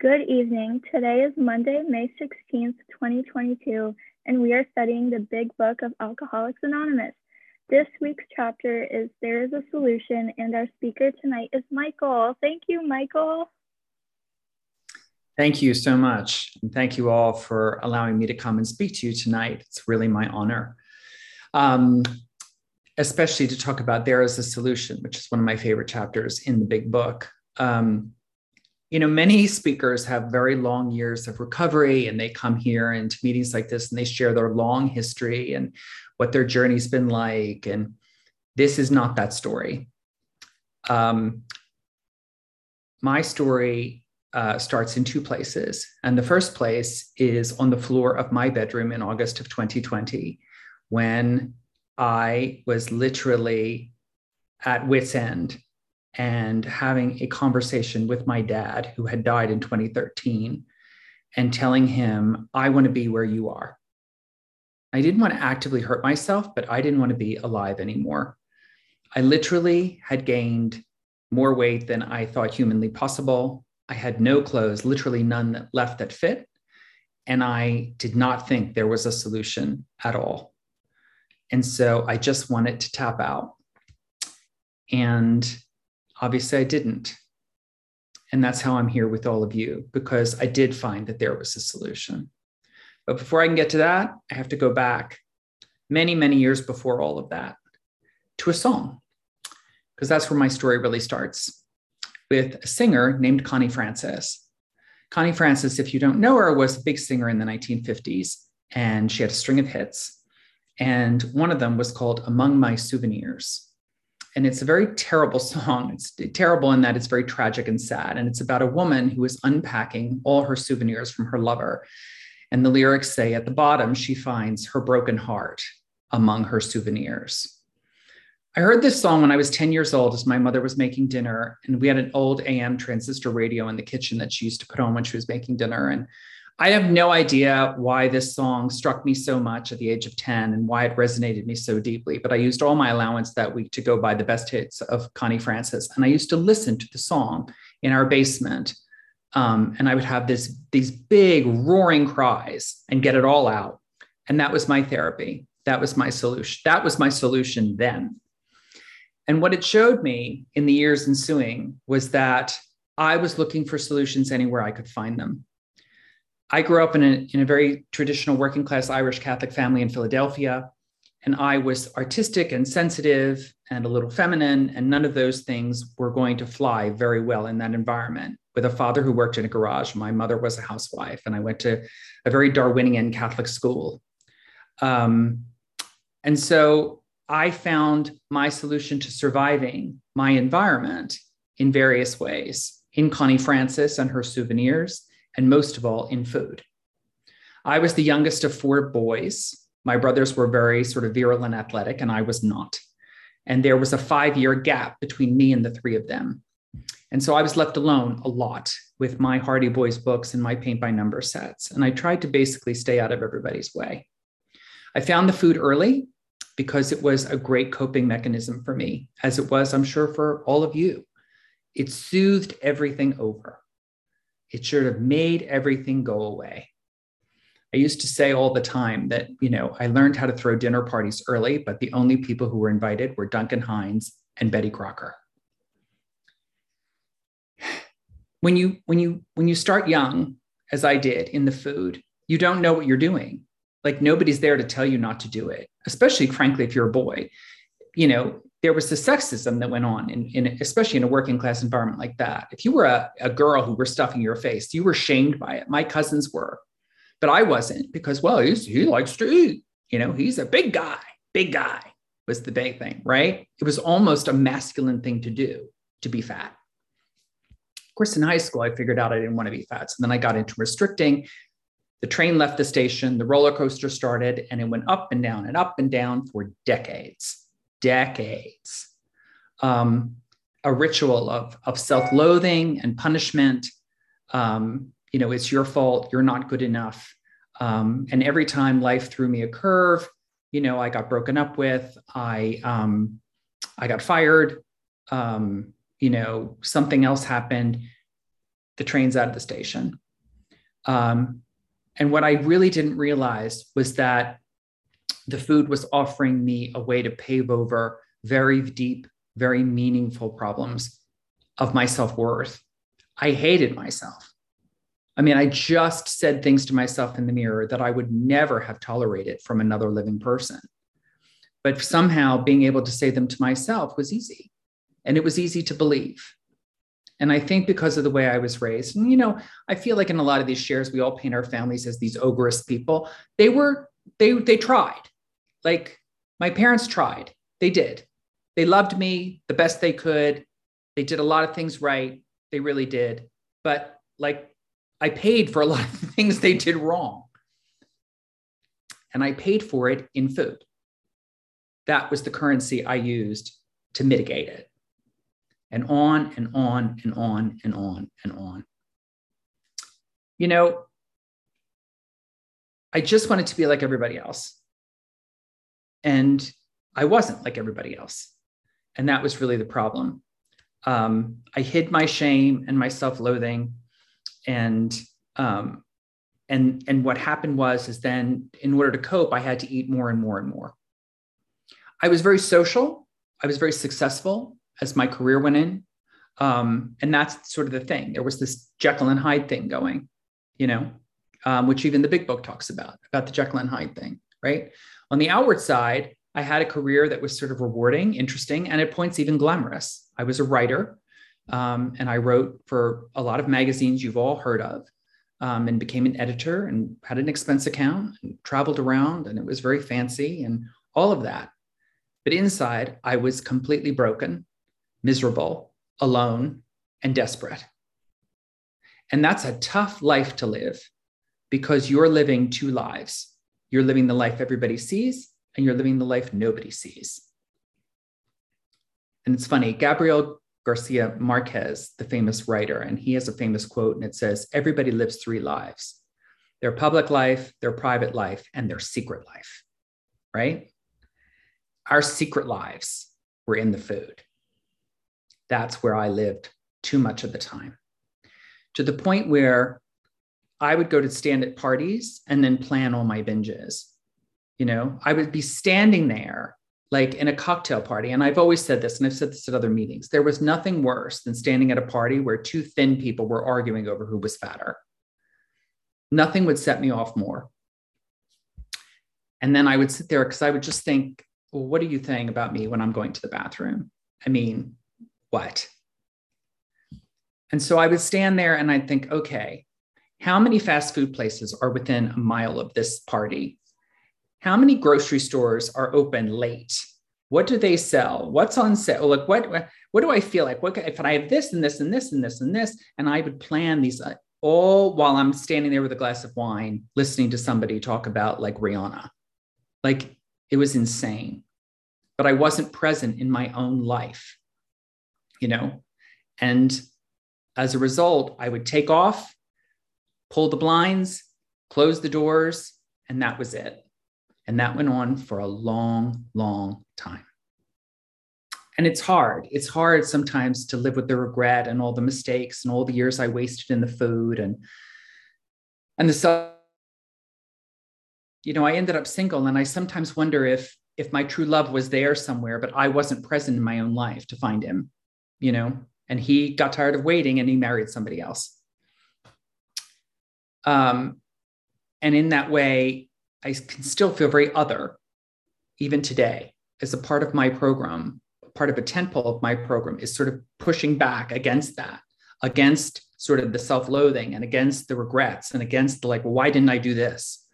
Good evening. Today is Monday, May 16th, 2022, and we are studying the Big Book of Alcoholics Anonymous. This week's chapter is There is a Solution, and our speaker tonight is Michael. Thank you, Michael. Thank you so much. And thank you all for allowing me to come and speak to you tonight. It's really my honor. Um, especially to talk about There is a Solution, which is one of my favorite chapters in the Big Book. Um, you know, many speakers have very long years of recovery and they come here into meetings like this and they share their long history and what their journey's been like. And this is not that story. Um, my story uh, starts in two places. And the first place is on the floor of my bedroom in August of 2020, when I was literally at wits' end and having a conversation with my dad, who had died in 2013, and telling him, I want to be where you are. I didn't want to actively hurt myself, but I didn't want to be alive anymore. I literally had gained more weight than I thought humanly possible. I had no clothes, literally none left that fit. And I did not think there was a solution at all. And so I just wanted to tap out. And Obviously, I didn't. And that's how I'm here with all of you, because I did find that there was a solution. But before I can get to that, I have to go back many, many years before all of that to a song, because that's where my story really starts with a singer named Connie Francis. Connie Francis, if you don't know her, was a big singer in the 1950s, and she had a string of hits. And one of them was called Among My Souvenirs and it's a very terrible song. It's terrible in that it's very tragic and sad. And it's about a woman who is unpacking all her souvenirs from her lover. And the lyrics say at the bottom, she finds her broken heart among her souvenirs. I heard this song when I was 10 years old as my mother was making dinner. And we had an old AM transistor radio in the kitchen that she used to put on when she was making dinner. And I have no idea why this song struck me so much at the age of 10 and why it resonated me so deeply, but I used all my allowance that week to go buy the best hits of Connie Francis. And I used to listen to the song in our basement. Um, and I would have this, these big roaring cries and get it all out. And that was my therapy. That was my solution. That was my solution then. And what it showed me in the years ensuing was that I was looking for solutions anywhere I could find them. I grew up in a, in a very traditional working class Irish Catholic family in Philadelphia. And I was artistic and sensitive and a little feminine, and none of those things were going to fly very well in that environment. With a father who worked in a garage, my mother was a housewife, and I went to a very Darwinian Catholic school. Um, and so I found my solution to surviving my environment in various ways in Connie Francis and her souvenirs, and most of all in food. I was the youngest of four boys. My brothers were very sort of virile and athletic, and I was not. And there was a five year gap between me and the three of them. And so I was left alone a lot with my Hardy Boys books and my paint by number sets. And I tried to basically stay out of everybody's way. I found the food early because it was a great coping mechanism for me, as it was, I'm sure, for all of you. It soothed everything over. It should have made everything go away. I used to say all the time that, you know, I learned how to throw dinner parties early, but the only people who were invited were Duncan Hines and Betty Crocker. When you when you when you start young, as I did in the food, you don't know what you're doing. Like nobody's there to tell you not to do it, especially frankly if you're a boy. You know, there was the sexism that went on in, in especially in a working class environment like that. If you were a, a girl who were stuffing your face, you were shamed by it. My cousins were, but I wasn't because, well, he likes to eat. You know, he's a big guy. Big guy was the big thing, right? It was almost a masculine thing to do to be fat. Of course, in high school, I figured out I didn't want to be fat. So then I got into restricting. The train left the station, the roller coaster started, and it went up and down and up and down for decades decades. Um, a ritual of, of self loathing and punishment. Um, you know, it's your fault, you're not good enough. Um, and every time life threw me a curve, you know, I got broken up with, I, um, I got fired, um, you know, something else happened. the trains out of the station. Um, and what I really didn't realize was that the food was offering me a way to pave over very deep, very meaningful problems of my self worth. I hated myself. I mean, I just said things to myself in the mirror that I would never have tolerated from another living person. But somehow being able to say them to myself was easy. And it was easy to believe. And I think because of the way I was raised, and you know, I feel like in a lot of these shares, we all paint our families as these ogress people. They were, they they tried. Like my parents tried. They did. They loved me the best they could. They did a lot of things right. They really did. But like I paid for a lot of things they did wrong. And I paid for it in food. That was the currency I used to mitigate it and on and on and on and on and on. You know, I just wanted to be like everybody else. And I wasn't like everybody else. And that was really the problem. Um, I hid my shame and my self loathing. And, um, and, and what happened was, is then in order to cope, I had to eat more and more and more. I was very social. I was very successful as my career went in. Um, and that's sort of the thing. There was this Jekyll and Hyde thing going, you know, um, which even the big book talks about, about the Jekyll and Hyde thing, right? On the outward side, I had a career that was sort of rewarding, interesting, and at points even glamorous. I was a writer, um, and I wrote for a lot of magazines you've all heard of, um, and became an editor and had an expense account and traveled around, and it was very fancy and all of that. But inside, I was completely broken miserable, alone, and desperate. And that's a tough life to live because you're living two lives. You're living the life everybody sees, and you're living the life nobody sees. And it's funny, Gabriel Garcia Marquez, the famous writer, and he has a famous quote, and it says, Everybody lives three lives their public life, their private life, and their secret life, right? Our secret lives were in the food that's where I lived too much of the time to the point where I would go to stand at parties and then plan all my binges. You know, I would be standing there like in a cocktail party. And I've always said this, and I've said this at other meetings there was nothing worse than standing at a party where two thin people were arguing over who was fatter. Nothing would set me off more. And then I would sit there because I would just think, well, what are you saying about me when I'm going to the bathroom? I mean, what? And so I would stand there and I'd think, okay, how many fast food places are within a mile of this party? How many grocery stores are open late? What do they sell? What's on sale? Like what what do I feel like? What if I have this and this and this and this and this? And I would plan these uh, all while I'm standing there with a glass of wine, listening to somebody talk about like Rihanna. Like it was insane. But I wasn't present in my own life you know and as a result i would take off pull the blinds close the doors and that was it. And that went on for a long long time. And it's hard. It's hard sometimes to live with the regret and all the mistakes and all the years i wasted in the food and and the self you know i ended up single and i sometimes wonder if if my true love was there somewhere but i wasn't present in my own life to find him you know, and he got tired of waiting and he married somebody else. Um, and in that way, I can still feel very other, even today, as a part of my program, part of a tentpole of my program is sort of pushing back against that, against sort of the self-loathing and against the regrets and against the like, why didn't I do this?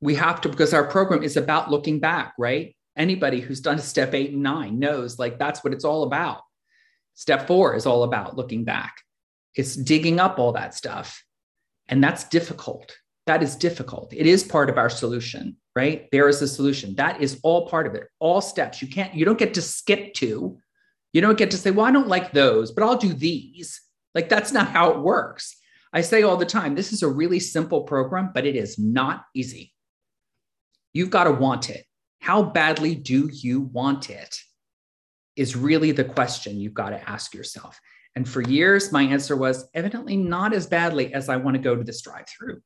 We have to, because our program is about looking back, right? anybody who's done step eight and nine knows like that's what it's all about. Step four is all about looking back, it's digging up all that stuff. And that's difficult. That is difficult. It is part of our solution, right? There is a solution. That is all part of it. All steps. You can't, you don't get to skip to. You don't get to say, well, I don't like those, but I'll do these. Like that's not how it works. I say all the time, this is a really simple program, but it is not easy. You've got to want it. How badly do you want it? Is really the question you've got to ask yourself. And for years, my answer was evidently not as badly as I want to go to this drive through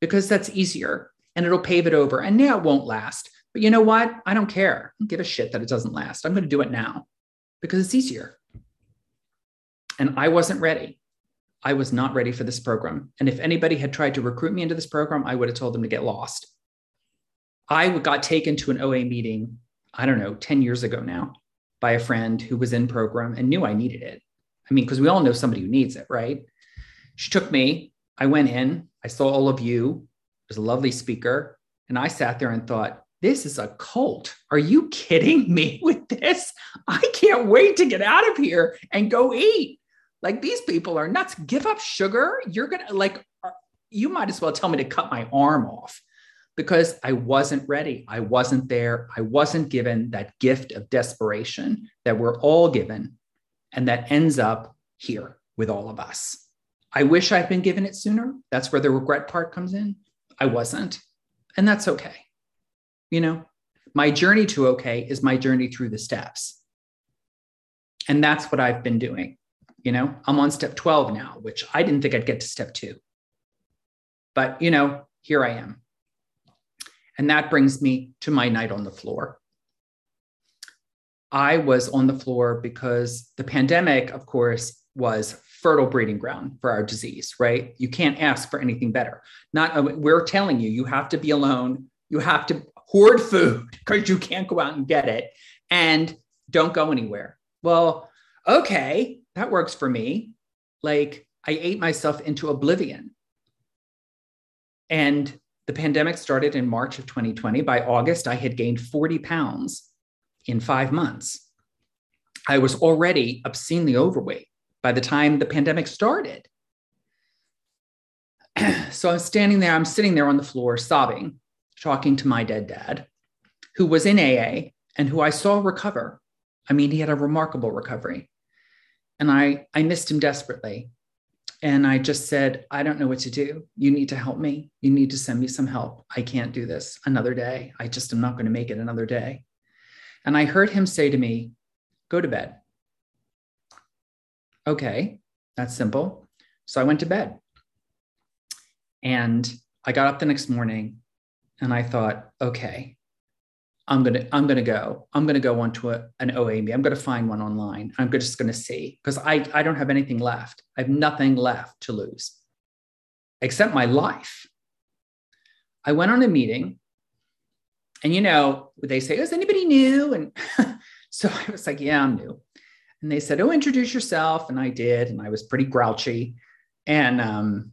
because that's easier and it'll pave it over. And now it won't last. But you know what? I don't care. I don't give a shit that it doesn't last. I'm going to do it now because it's easier. And I wasn't ready. I was not ready for this program. And if anybody had tried to recruit me into this program, I would have told them to get lost. I got taken to an OA meeting, I don't know, 10 years ago now by a friend who was in program and knew I needed it. I mean, because we all know somebody who needs it, right? She took me. I went in. I saw all of you. There's a lovely speaker. And I sat there and thought, this is a cult. Are you kidding me with this? I can't wait to get out of here and go eat. Like these people are nuts. Give up sugar. You're going to like, uh, you might as well tell me to cut my arm off because I wasn't ready. I wasn't there. I wasn't given that gift of desperation that we're all given and that ends up here with all of us. I wish I'd been given it sooner. That's where the regret part comes in. I wasn't. And that's okay. You know, my journey to okay is my journey through the steps. And that's what I've been doing. You know, I'm on step 12 now, which I didn't think I'd get to step two. But, you know, here I am. And that brings me to my night on the floor. I was on the floor because the pandemic, of course, was fertile breeding ground for our disease, right? You can't ask for anything better. Not uh, we're telling you, you have to be alone. You have to hoard food because you can't go out and get it, and don't go anywhere. Well, okay, that works for me. Like I ate myself into oblivion. And the pandemic started in March of 2020. By August, I had gained 40 pounds in five months. I was already obscenely overweight by the time the pandemic started. so I'm standing there, I'm sitting there on the floor sobbing, talking to my dead dad, who was in AA and who I saw recover. I mean, he had a remarkable recovery. And I, I missed him desperately. And I just said, I don't know what to do. You need to help me. You need to send me some help. I can't do this another day. I just am not going to make it another day. And I heard him say to me, Go to bed. Okay, that's simple. So I went to bed. And I got up the next morning and I thought, okay, I'm gonna I'm gonna go. I'm gonna go onto a, an OAME. I'm gonna find one online. I'm just gonna see because I I don't have anything left. I have nothing left to lose, except my life. I went on a meeting, and you know they say, "Is anybody new?" And so I was like, "Yeah, I'm new." And they said, "Oh, introduce yourself," and I did, and I was pretty grouchy, and um,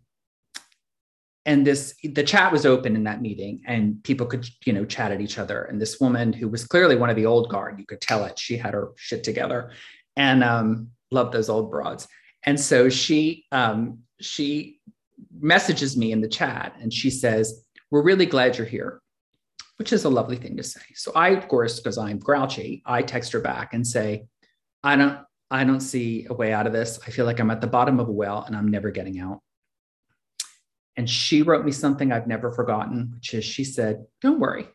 and this the chat was open in that meeting and people could you know chat at each other. And this woman who was clearly one of the old guard you could tell it she had her shit together. And um, loved those old broads. And so she um, she messages me in the chat and she says we're really glad you're here which is a lovely thing to say so i of course because i'm grouchy i text her back and say i don't i don't see a way out of this i feel like i'm at the bottom of a well and i'm never getting out and she wrote me something I've never forgotten, which is she said, Don't worry,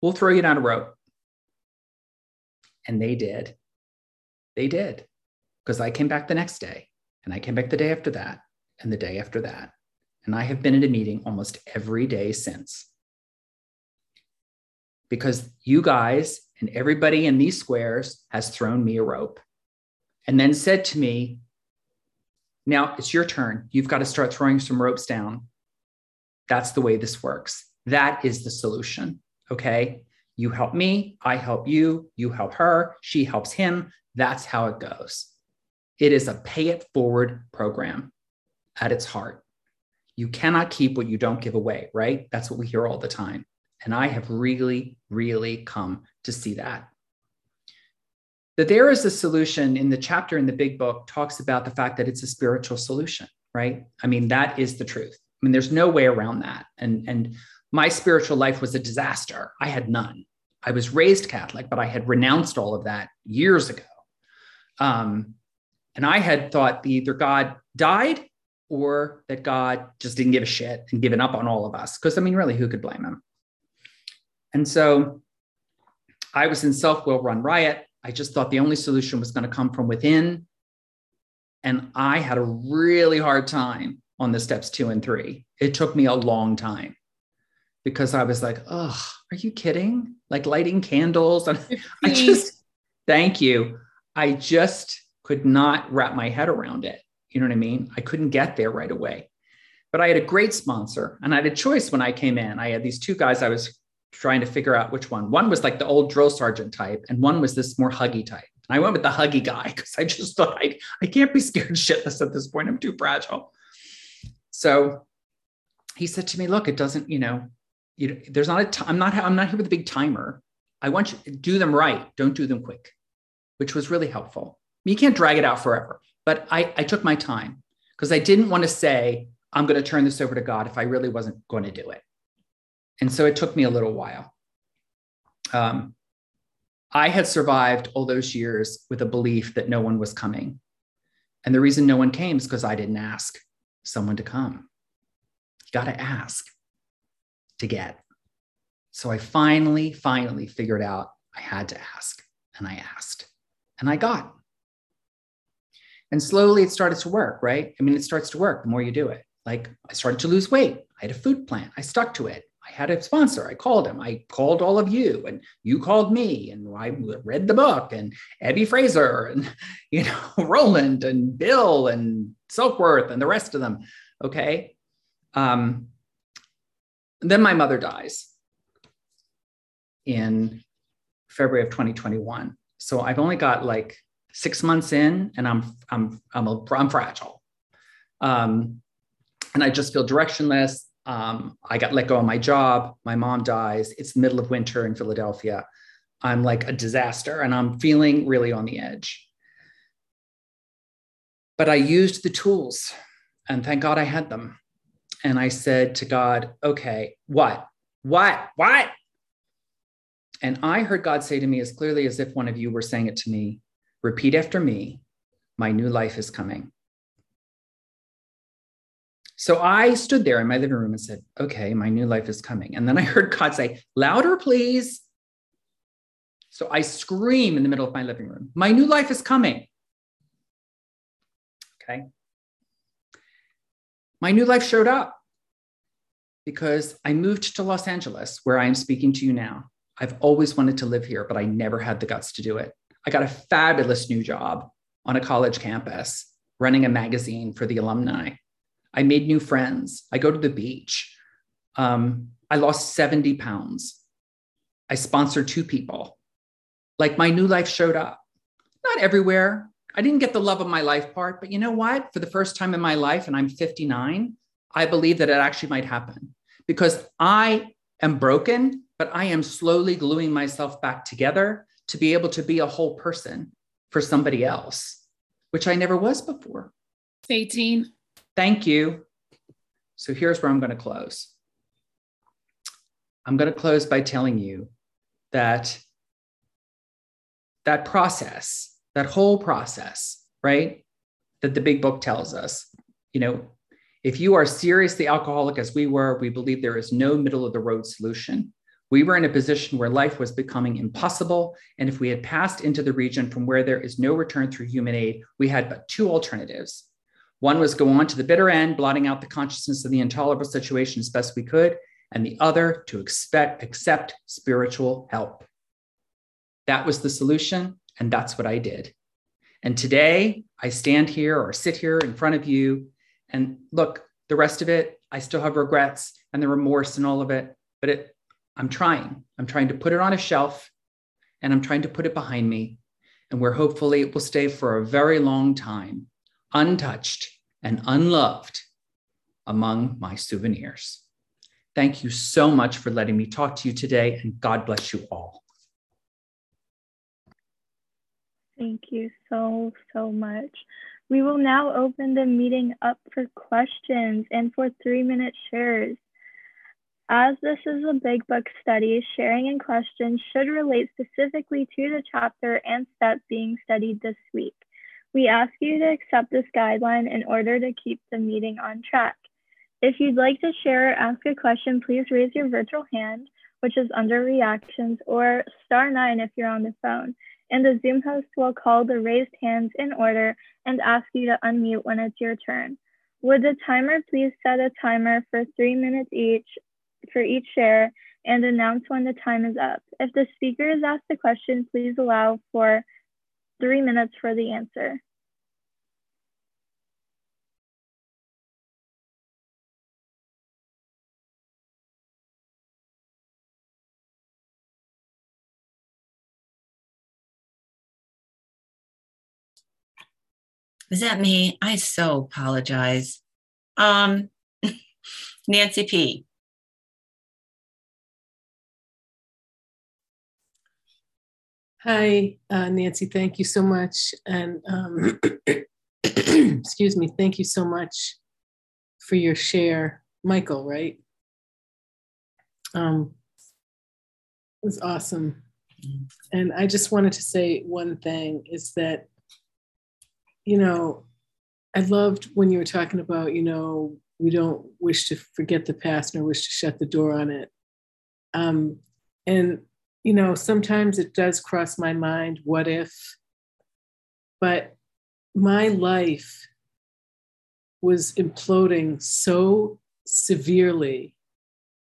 we'll throw you down a rope. And they did. They did. Because I came back the next day, and I came back the day after that, and the day after that. And I have been at a meeting almost every day since. Because you guys and everybody in these squares has thrown me a rope and then said to me, Now it's your turn. You've got to start throwing some ropes down that's the way this works. That is the solution. Okay. You help me, I help you, you help her, she helps him. That's how it goes. It is a pay it forward program at its heart. You cannot keep what you don't give away, right? That's what we hear all the time. And I have really, really come to see that. That there is a solution in the chapter in the big book talks about the fact that it's a spiritual solution, right? I mean, that is the truth. I mean, there's no way around that. And, and my spiritual life was a disaster. I had none. I was raised Catholic, but I had renounced all of that years ago. Um, and I had thought either God died or that God just didn't give a shit and given up on all of us. Because I mean, really, who could blame him? And so I was in self will run riot. I just thought the only solution was going to come from within. And I had a really hard time on the steps two and three. It took me a long time because I was like, oh, are you kidding? Like lighting candles. And I just, thank you. I just could not wrap my head around it. You know what I mean? I couldn't get there right away. But I had a great sponsor and I had a choice when I came in. I had these two guys I was trying to figure out which one. One was like the old drill sergeant type, and one was this more huggy type. And I went with the huggy guy because I just thought I, I can't be scared shitless at this point. I'm too fragile. So he said to me, look, it doesn't, you know, you there's not a time, I'm not, I'm not here with a big timer. I want you to do them right. Don't do them quick, which was really helpful. You can't drag it out forever, but I, I took my time because I didn't want to say, I'm going to turn this over to God if I really wasn't going to do it. And so it took me a little while. Um, I had survived all those years with a belief that no one was coming. And the reason no one came is because I didn't ask someone to come. You got to ask to get. So I finally, finally figured out I had to ask. And I asked and I got. And slowly it started to work, right? I mean, it starts to work the more you do it. Like I started to lose weight. I had a food plan. I stuck to it. I had a sponsor. I called him. I called all of you, and you called me, and I read the book, and Ebby Thacher, and you know Rowland, and Bill, and Silkworth, and the rest of them. Okay. Um, then my mother dies in February of 2021. So I've only got like six months in, and I'm I'm I'm a, I'm fragile. Um, and I just feel directionless. Um, I got let go of my job. My mom dies. It's the middle of winter in Philadelphia. I'm like a disaster and I'm feeling really on the edge. But I used the tools and thank God I had them. And I said to God, okay, what? What? What? And I heard God say to me as clearly as if one of you were saying it to me repeat after me, my new life is coming. So I stood there in my living room and said, okay, my new life is coming. And then I heard God say, louder, please. So I scream in the middle of my living room, my new life is coming. Okay. My new life showed up because I moved to Los Angeles, where I am speaking to you now. I've always wanted to live here, but I never had the guts to do it. I got a fabulous new job on a college campus running a magazine for the alumni. I made new friends. I go to the beach. Um, I lost 70 pounds. I sponsored two people. Like my new life showed up. Not everywhere. I didn't get the love of my life part, but you know what? For the first time in my life, and I'm 59, I believe that it actually might happen because I am broken, but I am slowly gluing myself back together to be able to be a whole person for somebody else, which I never was before. 18. Thank you. So here's where I'm going to close. I'm going to close by telling you that that process, that whole process, right? That the big book tells us, you know, if you are seriously alcoholic as we were, we believe there is no middle of the road solution. We were in a position where life was becoming impossible. And if we had passed into the region from where there is no return through human aid, we had but two alternatives one was go on to the bitter end, blotting out the consciousness of the intolerable situation as best we could, and the other to expect, accept spiritual help. That was the solution, and that's what I did. And today I stand here or sit here in front of you, and look, the rest of it, I still have regrets and the remorse and all of it, but it, I'm trying. I'm trying to put it on a shelf and I'm trying to put it behind me, and where hopefully it will stay for a very long time untouched and unloved among my souvenirs. Thank you so much for letting me talk to you today, and God bless you all. Thank you so, so much. We will now open the meeting up for questions and for three minute shares. As this is a big book study, sharing and questions should relate specifically to the chapter and step being studied this week. We ask you to accept this guideline in order to keep the meeting on track. If you'd like to share or ask a question, please raise your virtual hand, which is under reactions, or star nine if you're on the phone. and the Zoom host will call the raised hands in order and ask you to unmute when it's your turn. Would the timer please set a timer for three minutes each for each share and announce when the time is up. If the speaker is asked a question, please allow for three minutes for the answer. Is that me? I so apologize. Um, Nancy P. Hi, uh, Nancy. Thank you so much. And um, excuse me, thank you so much for your share. Michael, right? Um, it was awesome. And I just wanted to say one thing is that, you know, I loved when you were talking about, you know, we don't wish to forget the past nor wish to shut the door on it. Um, and you know, sometimes it does cross my mind, what if? But my life was imploding so severely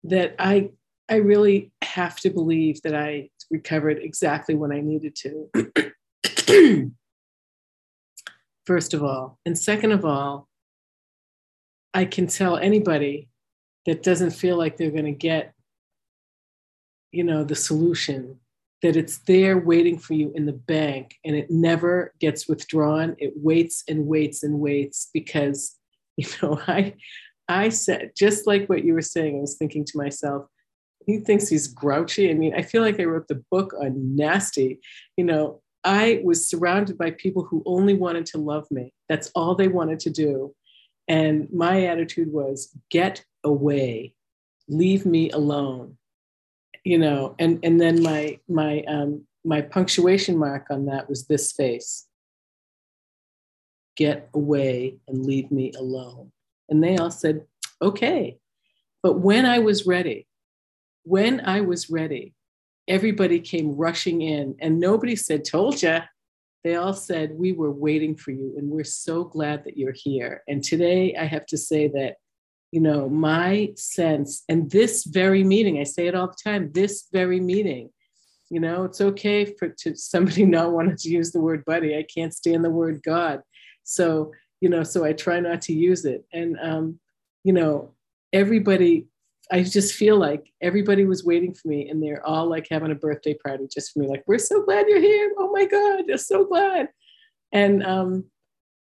that I I really have to believe that I recovered exactly when I needed to. First of all, and second of all, I can tell anybody that doesn't feel like they're going to get you know the solution that it's there waiting for you in the bank and it never gets withdrawn. It waits and waits and waits because you know i i said just like what you were saying i was thinking to myself he thinks he's grouchy. I mean i feel like i wrote the book on nasty. You know i was surrounded by people who only wanted to love me. That's all they wanted to do. And my attitude was get away. Leave me alone you know and and then my my um my punctuation mark on that was this face. Get away and leave me alone. And they all said okay. But when i was ready when i was ready everybody came rushing in and nobody said told ya. They all said we were waiting for you and we're so glad that you're here. And today i have to say that you know, my sense, and this very meeting, I say it all the time, this very meeting, you know, it's okay for to somebody not wanting to use the word buddy. I can't stand the word God. So, you know, so I try not to use it. And um, you know, everybody, I just feel like everybody was waiting for me and they're all like having a birthday party just for me, like, we're so glad you're here. Oh my God, you're so glad. And um,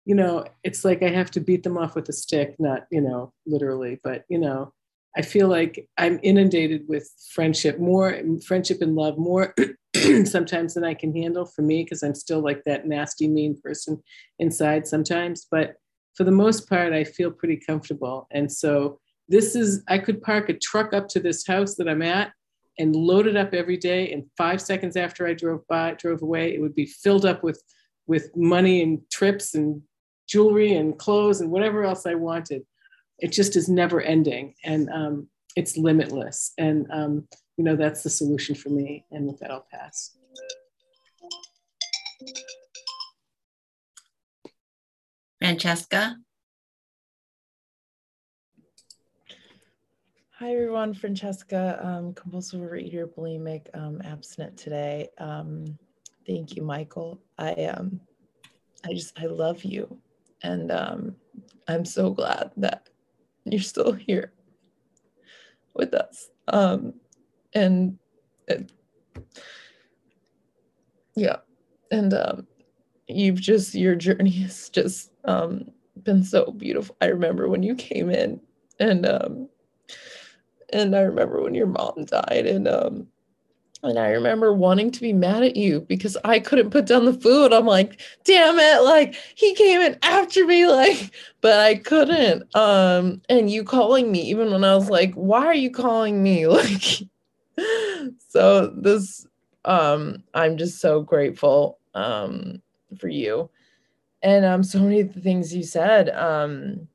you know, it's like I have to beat them off with a stick, not, you know, literally, but, you know, I feel like I'm inundated with friendship, more friendship and love, more sometimes than I can handle for me, because I'm still like that nasty, mean person inside sometimes. But for the most part, I feel pretty comfortable. And so this is, I could park a truck up to this house that I'm at and load it up every day. And five seconds after I drove by, drove away, it would be filled up with with money and trips and jewelry and clothes and whatever else I wanted. It just is never ending and um, it's limitless. And, um, you know, that's the solution for me. And with that, I'll pass. Francesca? Hi everyone, Francesca, um, compulsive overeater, bulimic, um, abstinent today. Um, thank you, Michael. I um, I just I love you and um, I'm so glad that you're still here with us. Um, and it, yeah, and um, you've just, your journey has just um, been so beautiful. I remember when you came in and, um, and I remember when your mom died and, um, and I remember wanting to be mad at you because I couldn't put down the food. I'm like, damn it, like he came in after me, like, but I couldn't. Um, and you calling me even when I was like, why are you calling me? Like, so this um I'm just so grateful um for you. And um so many of the things you said, um,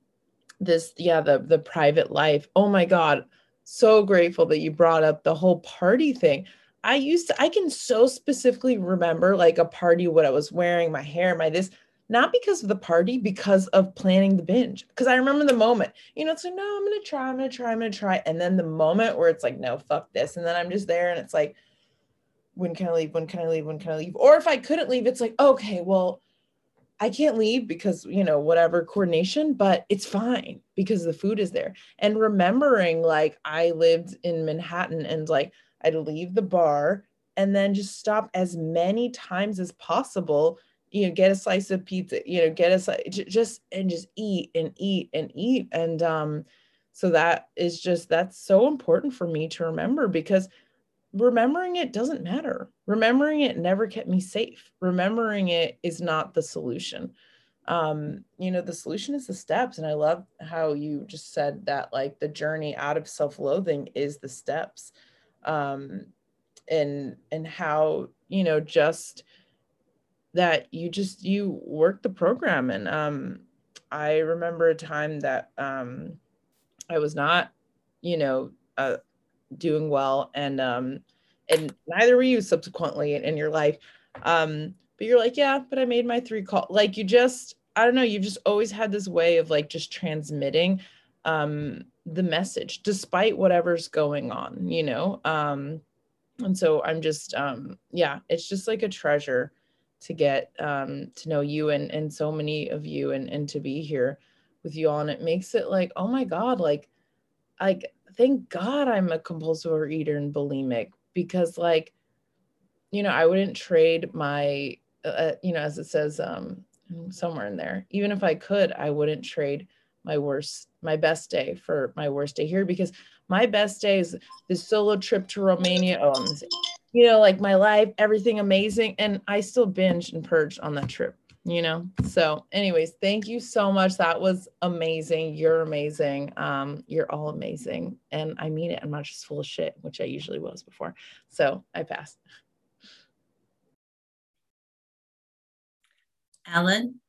this, yeah, the the private life. Oh my god, so grateful that you brought up the whole party thing I used to, I can so specifically remember like a party, what I was wearing, my hair, my this, not because of the party, because of planning the binge. Because I remember the moment, you know, it's like, no, I'm gonna try, I'm gonna try, I'm gonna try. And then the moment where it's like, no, fuck this. And then I'm just there and it's like, when can I leave? When can I leave? When can I leave? Or if I couldn't leave, it's like, okay, well, I can't leave because, you know, whatever coordination, but it's fine because the food is there. And remembering like I lived in Manhattan and like I'd leave the bar and then just stop as many times as possible you know get a slice of pizza you know get a slice, just and just eat and eat and eat. And um so that is just that's so important for me to remember because remembering it doesn't matter. Remembering it never kept me safe. Remembering it is not the solution. Um you know the solution is the steps. And i love how you just said that like the journey out of self-loathing is the steps um and and how you know just that you just you work the program. And um i remember a time that um i was not you know uh doing well. And um and neither were you subsequently in, in your life. Um but you're like yeah but i made my three call like you just i don't know you've just always had this way of like just transmitting um the message despite whatever's going on you know? Um and so i'm just um yeah it's just like a treasure to get um, to know you and and so many of you and and to be here with you all. And it makes it like oh my god like like thank god i'm a compulsive overeater and bulimic because like you know i wouldn't trade my uh, uh, you know as it says um somewhere in there even if i could i wouldn't trade my worst my best day for my worst day here because my best day is this solo trip to romania oh you know, like my life, everything amazing. And I still binged and purged on that trip, you know? So, anyways, thank you so much. That was amazing. You're amazing. Um, you're all amazing. And I mean it. I'm not just full of shit, which I usually was before. So I passed. Ellen.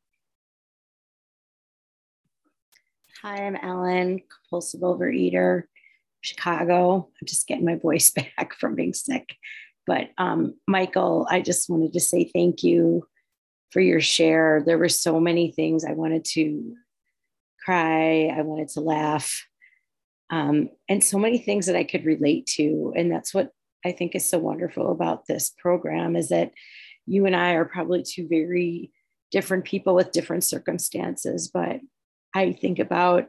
Hi, I'm Ellen, compulsive overeater, Chicago. I'm just getting my voice back from being sick. But um, Michael, I just wanted to say thank you for your share. There were so many things I wanted to cry, I wanted to laugh, um, and so many things that I could relate to. And that's what I think is so wonderful about this program is that you and I are probably two very different people with different circumstances. But I think about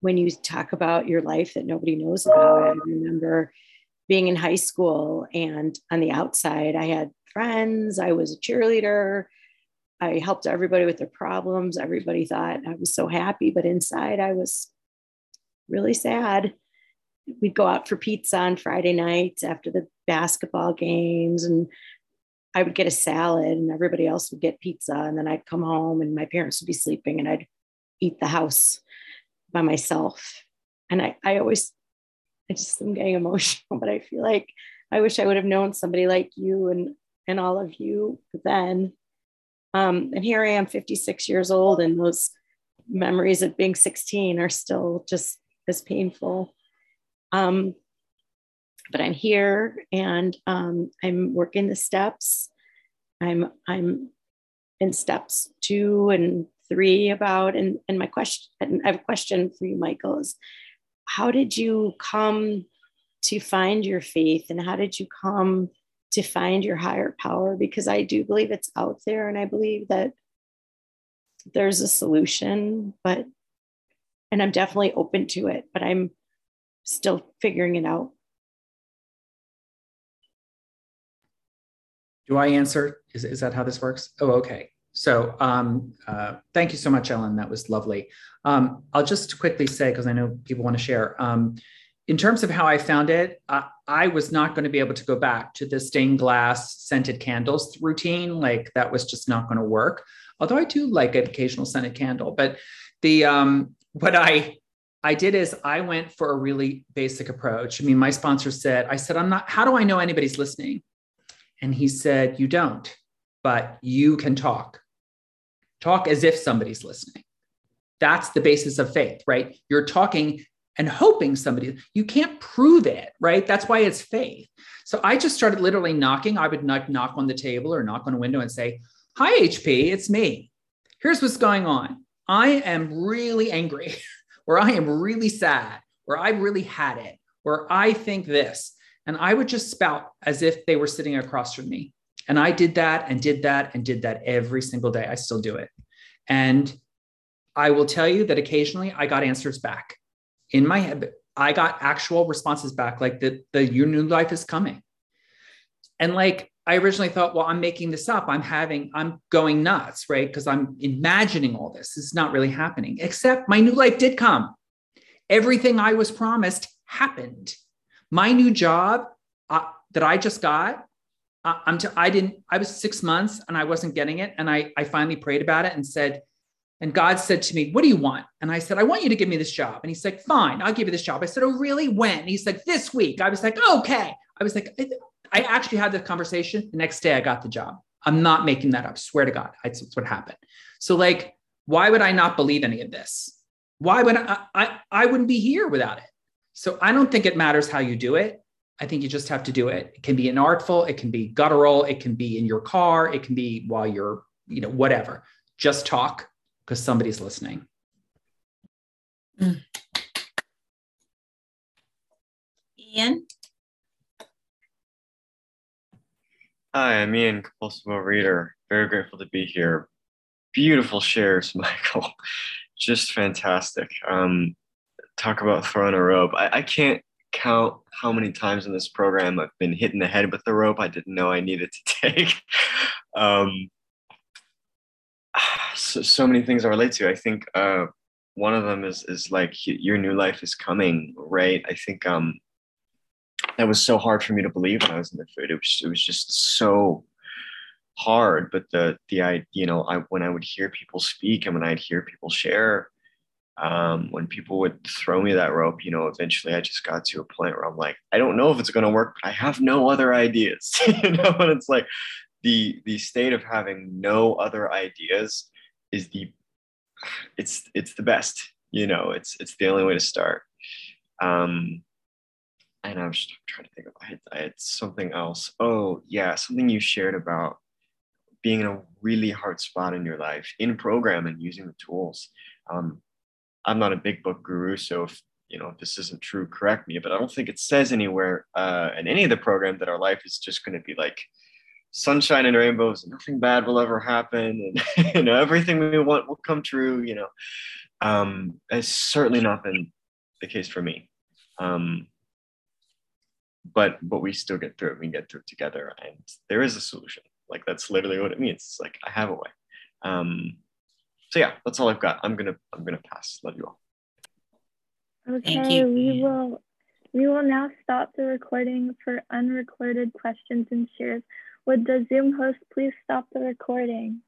when you talk about your life that nobody knows about. I remember being in high school and on the outside, I had friends, I was a cheerleader, I helped everybody with their problems. Everybody thought I was so happy, but inside I was really sad. We'd go out for pizza on Friday nights after the basketball games, and I would get a salad, and everybody else would get pizza. And then I'd come home, and my parents would be sleeping, and I'd eat the house by myself. And I, I always I just am getting emotional, but I feel like I wish I would have known somebody like you and and all of you then. Um, and here I am, 56 years old, and those memories of being 16 are still just as painful. Um, but I'm here and um, I'm working the steps. I'm I'm in steps two and three about and and my question I have a question for you, Michael, is how did you come to find your faith and how did you come to find your higher power? Because I do believe it's out there and I believe that there's a solution, but, and I'm definitely open to it, but I'm still figuring it out. Do I answer? Is, is that how this works? Oh, okay. So um, uh, thank you so much, Ellen. That was lovely. Um, I'll just quickly say, because I know people want to share. Um, in terms of how I found it, uh, I was not going to be able to go back to the stained glass scented candles routine. Like that was just not going to work. Although I do like an occasional scented candle, but the um, what I I did is I went for a really basic approach. I mean, my sponsor said, I said, I'm not. How do I know anybody's listening? And he said, You don't, but you can talk. Talk as if somebody's listening. That's the basis of faith, right? You're talking and hoping somebody, you can't prove it, right? That's why it's faith. So I just started literally knocking. I would knock, knock on the table or knock on a window and say, Hi, HP, it's me. Here's what's going on. I am really angry, or I am really sad, or I really had it, or I think this. And I would just spout as if they were sitting across from me. And I did that and did that and did that every single day. I still do it. And I will tell you that occasionally I got answers back in my head. I got actual responses back, like the, the your new life is coming. And like I originally thought, well, I'm making this up. I'm having, I'm going nuts, right? Because I'm imagining all this. It's not really happening, except my new life did come. Everything I was promised happened. My new job uh, that I just got, uh, I'm t- I didn't, I was six months and I wasn't getting it. And I, I finally prayed about it and said, and God said to me, What do you want? And I said, I want you to give me this job. And he's like, Fine, I'll give you this job. I said, Oh, really? When? And he's like, This week. I was like, Okay. I was like, I actually had the conversation. The next day I got the job. I'm not making that up. Swear to God. That's what happened. So, like, why would I not believe any of this? Why would I, I, I wouldn't be here without it. So I don't think it matters how you do it. I think you just have to do it. It can be an artful, it can be guttural, it can be in your car, it can be while you're, you know, whatever. Just talk because somebody's listening. Mm. Ian? Hi, I'm Ian, compulsive reader. Very grateful to be here. Beautiful shares, Michael. Just fantastic. Um, talk about throwing a rope. I, I can't count how many times in this program I've been hit in the head with the rope I didn't know I needed to take. um, so, so many things I relate to. I think uh, one of them is is like your new life is coming, right? I think um, that was so hard for me to believe when I was in the food. It was it was just so hard. But the the I you know I when I would hear people speak and when I'd hear people share, um, when people would throw me that rope, you know, eventually I just got to a point where I'm like, I don't know if it's going to work, but I have no other ideas, you know, and it's like the, the state of having no other ideas is the, it's, it's the best, you know, it's, it's the only way to start. Um, and I was just trying to think of, I had, I had something else. Oh yeah. Something you shared about being in a really hard spot in your life in program and using the tools. Um, I'm not a big book guru, so if you know if this isn't true, correct me. But I don't think it says anywhere uh, in any of the program that our life is just going to be like sunshine and rainbows. And Nothing bad will ever happen, and you know everything we want will come true. You know, um, it's certainly not been the case for me. Um, but but we still get through it. We get through it together, and there is a solution. Like that's literally what it means. It's like I have a way. Um, so yeah, that's all I've got. I'm gonna I'm gonna pass. Love you all. Okay, we will we will now stop the recording for unrecorded questions and shares. Would the Zoom host please stop the recording?